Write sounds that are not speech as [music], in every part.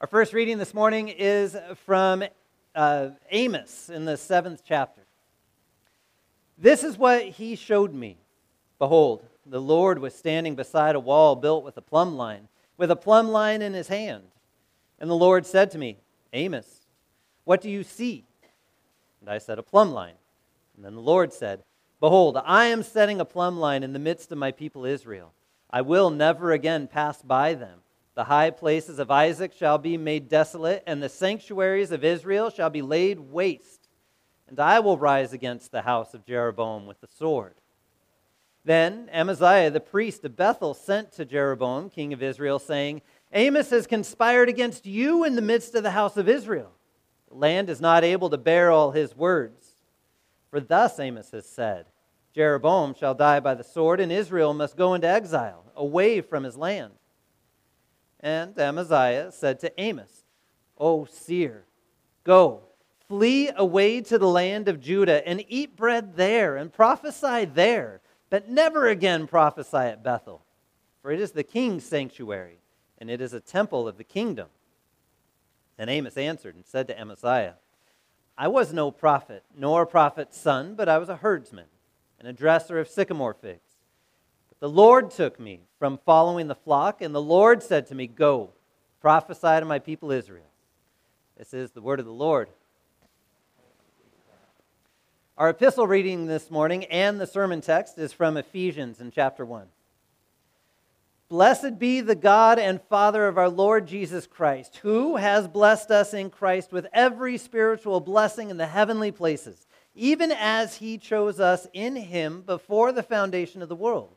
Our first reading this morning is from uh, Amos in the seventh chapter. This is what he showed me. Behold, the Lord was standing beside a wall built with a plumb line, with a plumb line in his hand. And the Lord said to me, Amos, what do you see? And I said, A plumb line. And then the Lord said, Behold, I am setting a plumb line in the midst of my people Israel. I will never again pass by them. The high places of Isaac shall be made desolate, and the sanctuaries of Israel shall be laid waste. And I will rise against the house of Jeroboam with the sword. Then Amaziah the priest of Bethel sent to Jeroboam, king of Israel, saying, Amos has conspired against you in the midst of the house of Israel. The land is not able to bear all his words. For thus Amos has said, Jeroboam shall die by the sword, and Israel must go into exile, away from his land. And Amaziah said to Amos, O seer, go, flee away to the land of Judah, and eat bread there, and prophesy there, but never again prophesy at Bethel. For it is the king's sanctuary, and it is a temple of the kingdom. Then Amos answered and said to Amaziah, I was no prophet, nor a prophet's son, but I was a herdsman, and a dresser of sycamore figs. The Lord took me from following the flock, and the Lord said to me, Go, prophesy to my people Israel. This is the word of the Lord. Our epistle reading this morning and the sermon text is from Ephesians in chapter 1. Blessed be the God and Father of our Lord Jesus Christ, who has blessed us in Christ with every spiritual blessing in the heavenly places, even as he chose us in him before the foundation of the world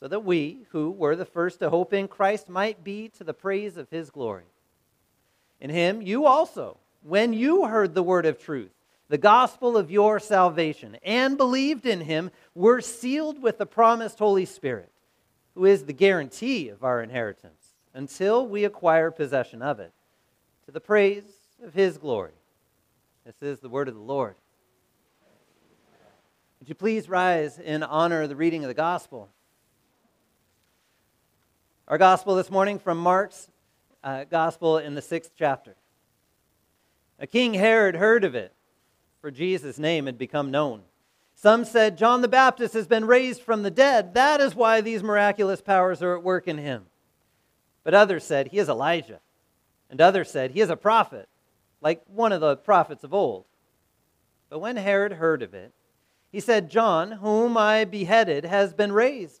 so that we, who were the first to hope in Christ, might be to the praise of his glory. In him, you also, when you heard the word of truth, the gospel of your salvation, and believed in him, were sealed with the promised Holy Spirit, who is the guarantee of our inheritance, until we acquire possession of it, to the praise of his glory. This is the word of the Lord. Would you please rise in honor of the reading of the gospel? Our gospel this morning from Mark's uh, gospel in the sixth chapter. A King Herod heard of it, for Jesus' name had become known. Some said, John the Baptist has been raised from the dead. That is why these miraculous powers are at work in him. But others said, He is Elijah. And others said, He is a prophet, like one of the prophets of old. But when Herod heard of it, he said, John, whom I beheaded, has been raised.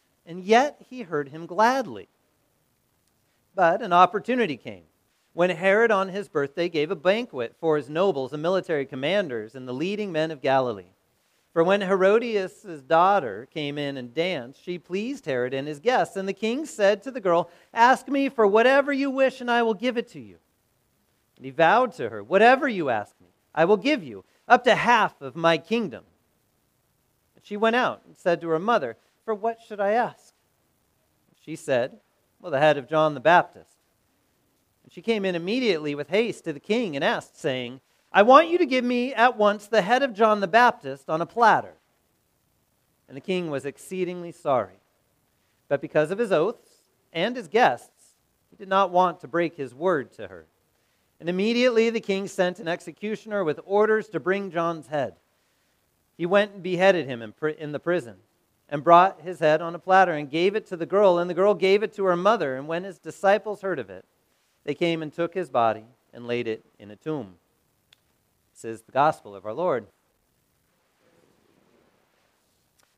and yet he heard him gladly. But an opportunity came when Herod on his birthday gave a banquet for his nobles and military commanders and the leading men of Galilee. For when Herodias' daughter came in and danced, she pleased Herod and his guests. And the king said to the girl, Ask me for whatever you wish, and I will give it to you. And he vowed to her, Whatever you ask me, I will give you, up to half of my kingdom. And she went out and said to her mother, for what should I ask? She said, Well, the head of John the Baptist. And she came in immediately with haste to the king and asked, saying, I want you to give me at once the head of John the Baptist on a platter. And the king was exceedingly sorry. But because of his oaths and his guests, he did not want to break his word to her. And immediately the king sent an executioner with orders to bring John's head. He went and beheaded him in, in the prison, and brought his head on a platter and gave it to the girl, and the girl gave it to her mother. And when his disciples heard of it, they came and took his body and laid it in a tomb. This is the gospel of our Lord.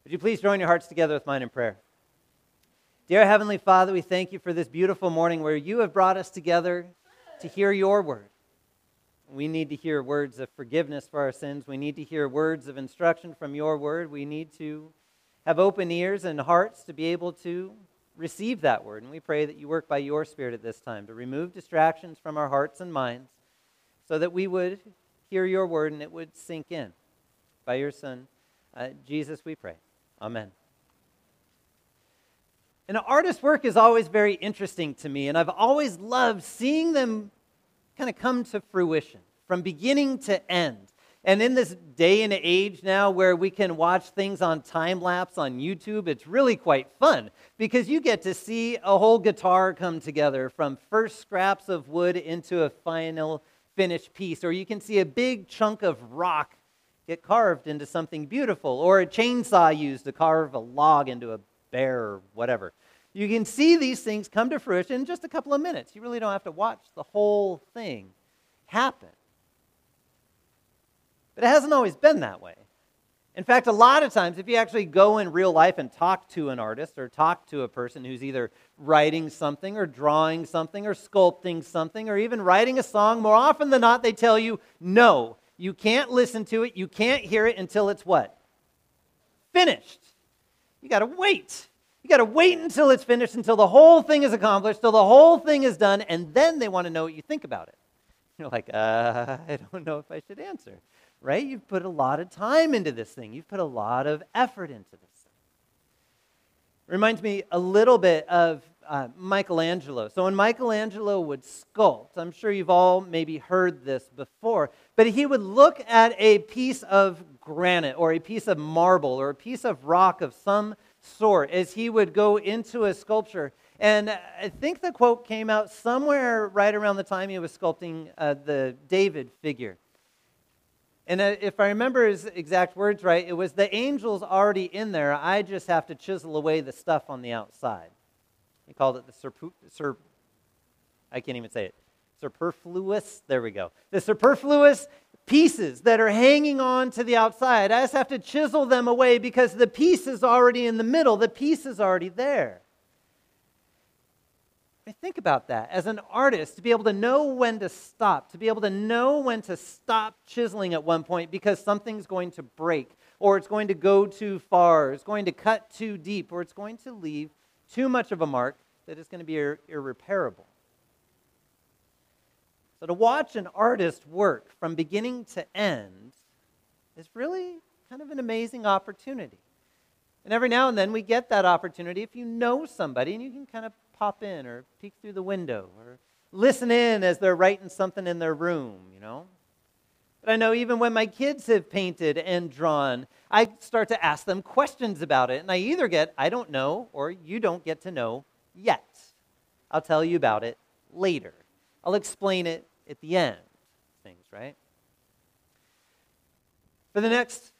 Would you please join your hearts together with mine in prayer? Dear Heavenly Father, we thank you for this beautiful morning where you have brought us together to hear your word. We need to hear words of forgiveness for our sins. We need to hear words of instruction from your word. We need to have open ears and hearts to be able to receive that word. And we pray that you work by your Spirit at this time to remove distractions from our hearts and minds so that we would hear your word and it would sink in. By your Son, uh, Jesus, we pray. Amen. And an artist's work is always very interesting to me, and I've always loved seeing them kind of come to fruition from beginning to end. And in this day and age now where we can watch things on time lapse on YouTube, it's really quite fun because you get to see a whole guitar come together from first scraps of wood into a final finished piece, or you can see a big chunk of rock get carved into something beautiful, or a chainsaw used to carve a log into a bear or whatever. You can see these things come to fruition in just a couple of minutes. You really don't have to watch the whole thing happen. But it hasn't always been that way. In fact, a lot of times, if you actually go in real life and talk to an artist or talk to a person who's either writing something or drawing something or sculpting something or even writing a song, more often than not, they tell you, no, you can't listen to it. You can't hear it until it's what? Finished. You got to wait. You got to wait until it's finished, until the whole thing is accomplished, till the whole thing is done, and then they want to know what you think about it. You're like, uh, [laughs] I don't know if I should answer, right? You've put a lot of time into this thing. You've put a lot of effort into this thing. Reminds me a little bit of uh, Michelangelo. So when Michelangelo would sculpt, I'm sure you've all maybe heard this before, but he would look at a piece of granite or a piece of marble or a piece of rock of some sort as he would go into a sculpture. And I think the quote came out somewhere right around the time he was sculpting uh, the David figure. And uh, if I remember his exact words right, it was the angel's already in there. I just have to chisel away the stuff on the outside. He called it the surpu- sur, I can't even say it. Superfluous. There we go. The superfluous pieces that are hanging on to the outside. I just have to chisel them away because the piece is already in the middle, the piece is already there. I think about that. As an artist, to be able to know when to stop, to be able to know when to stop chiseling at one point because something's going to break, or it's going to go too far, it's going to cut too deep, or it's going to leave too much of a mark that is going to be ir- irreparable. So to watch an artist work from beginning to end is really kind of an amazing opportunity. And every now and then we get that opportunity if you know somebody and you can kind of pop in or peek through the window or listen in as they're writing something in their room, you know. But I know even when my kids have painted and drawn, I start to ask them questions about it. And I either get, I don't know, or you don't get to know yet. I'll tell you about it later. I'll explain it at the end things, right? For the next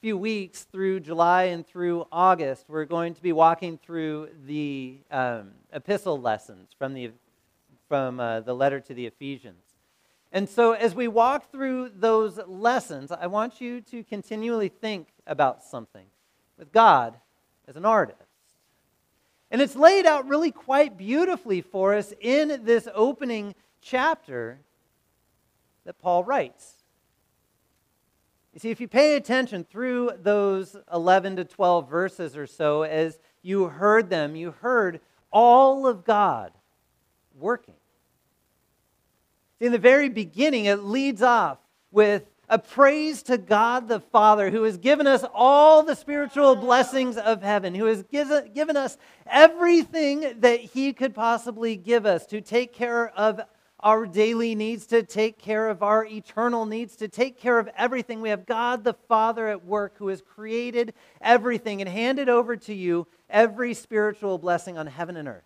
few weeks through July and through August, we're going to be walking through the um, epistle lessons from the from uh, the letter to the Ephesians. And so, as we walk through those lessons, I want you to continually think about something with God as an artist. And it's laid out really quite beautifully for us in this opening chapter that Paul writes. You see, if you pay attention through those 11 to 12 verses or so, as you heard them, you heard all of God working. In the very beginning, it leads off with a praise to God the Father, who has given us all the spiritual blessings of heaven, who has given us everything that He could possibly give us to take care of our daily needs, to take care of our eternal needs, to take care of everything. We have God the Father at work who has created everything and handed over to you every spiritual blessing on heaven and earth.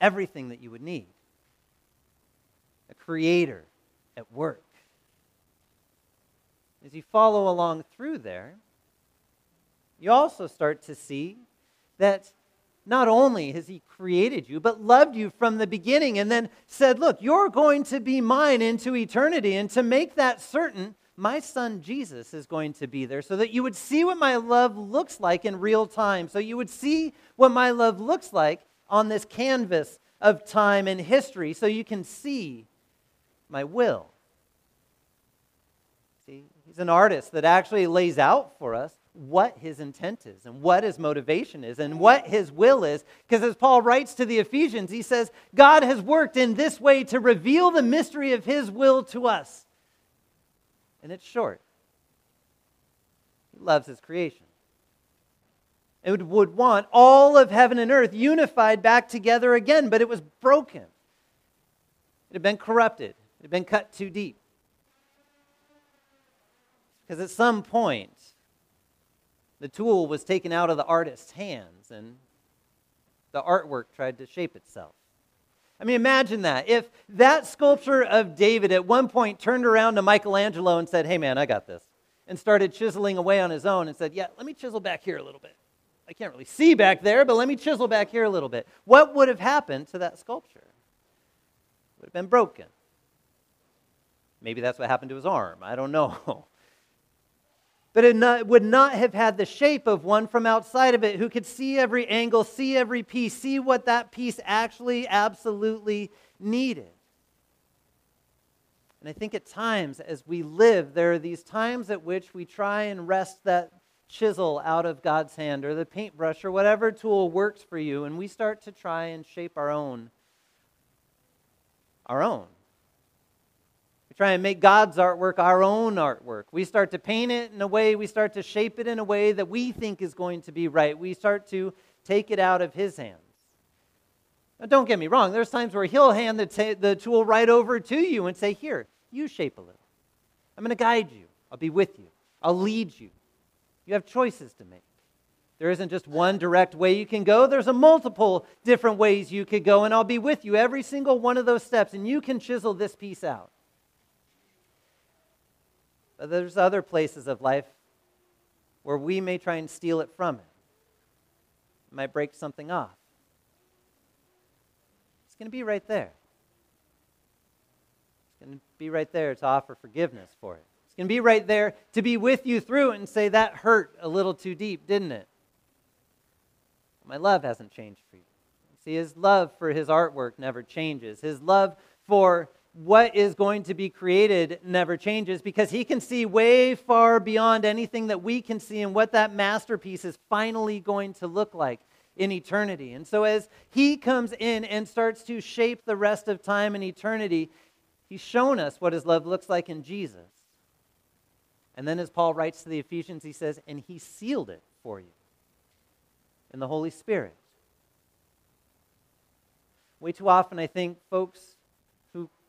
Everything that you would need. A creator at work. As you follow along through there, you also start to see that not only has he created you, but loved you from the beginning and then said, Look, you're going to be mine into eternity. And to make that certain, my son Jesus is going to be there so that you would see what my love looks like in real time. So you would see what my love looks like on this canvas of time and history so you can see my will. See, he's an artist that actually lays out for us what his intent is and what his motivation is and what his will is. Because as Paul writes to the Ephesians, he says, God has worked in this way to reveal the mystery of his will to us. And it's short. He loves his creation. It would want all of heaven and earth unified back together again, but it was broken. It had been corrupted, it had been cut too deep. Because at some point, the tool was taken out of the artist's hands and the artwork tried to shape itself. I mean, imagine that. If that sculpture of David at one point turned around to Michelangelo and said, Hey, man, I got this, and started chiseling away on his own and said, Yeah, let me chisel back here a little bit. I can't really see back there, but let me chisel back here a little bit. What would have happened to that sculpture? It would have been broken. Maybe that's what happened to his arm. I don't know. [laughs] but it not, would not have had the shape of one from outside of it who could see every angle, see every piece, see what that piece actually absolutely needed. And I think at times as we live, there are these times at which we try and wrest that chisel out of God's hand or the paintbrush or whatever tool works for you, and we start to try and shape our own. Our own try and make God's artwork our own artwork. We start to paint it in a way, we start to shape it in a way that we think is going to be right. We start to take it out of His hands. Now, don't get me wrong, there's times where He'll hand the, t- the tool right over to you and say, Here, you shape a little. I'm going to guide you, I'll be with you, I'll lead you. You have choices to make. There isn't just one direct way you can go. There's a multiple different ways you could go, and I'll be with you every single one of those steps, and you can chisel this piece out. But there's other places of life where we may try and steal it from it. it might break something off. It's going to be right there. It's going to be right there to offer forgiveness for it. It's going to be right there to be with you through it and say, that hurt a little too deep, didn't it? My love hasn't changed for you. See, his love for his artwork never changes. His love for what is going to be created never changes because he can see way far beyond anything that we can see and what that masterpiece is finally going to look like in eternity. And so, as he comes in and starts to shape the rest of time and eternity, he's shown us what his love looks like in Jesus. And then, as Paul writes to the Ephesians, he says, and he sealed it for you in the Holy Spirit. Way too often, I think folks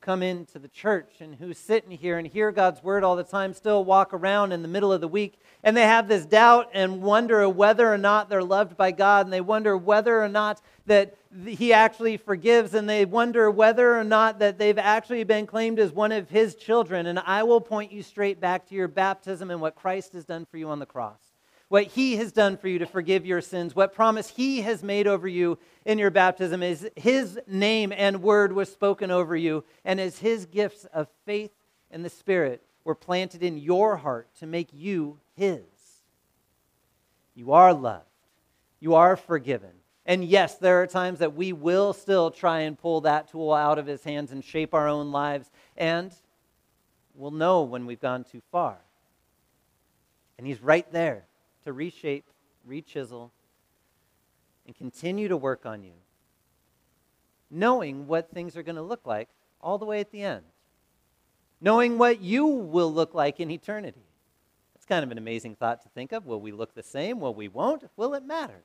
come into the church and who sit in here and hear God's word all the time still walk around in the middle of the week and they have this doubt and wonder whether or not they're loved by God and they wonder whether or not that he actually forgives and they wonder whether or not that they've actually been claimed as one of his children. And I will point you straight back to your baptism and what Christ has done for you on the cross what he has done for you to forgive your sins, what promise he has made over you in your baptism is his name and word was spoken over you, and as his gifts of faith and the Spirit were planted in your heart to make you his. You are loved. You are forgiven. And yes, there are times that we will still try and pull that tool out of his hands and shape our own lives, and we'll know when we've gone too far. And he's right there to reshape, rechisel, and continue to work on you, knowing what things are going to look like all the way at the end, knowing what you will look like in eternity. It's kind of an amazing thought to think of. Will we look the same? Will we won't? Will it matter?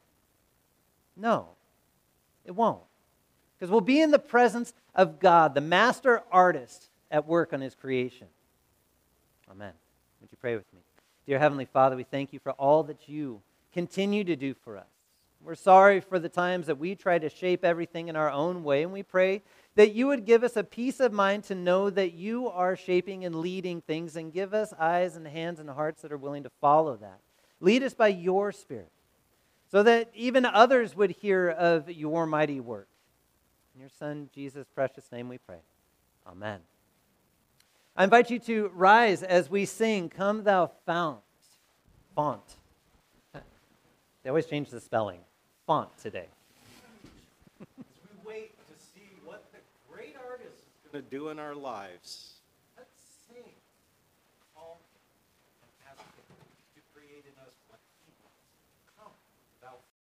No, it won't. because we'll be in the presence of God, the master artist at work on his creation. Amen. Would you pray with me? Dear Heavenly Father, we thank you for all that you continue to do for us. We're sorry for the times that we try to shape everything in our own way, and we pray that you would give us a peace of mind to know that you are shaping and leading things, and give us eyes and hands and hearts that are willing to follow that. Lead us by your Spirit, so that even others would hear of your mighty work. In your Son, Jesus' precious name, we pray. Amen. I invite you to rise as we sing, Come Thou Fount. Font. They always change the spelling. Font today. As we wait to see what the great artist is going to do in our lives,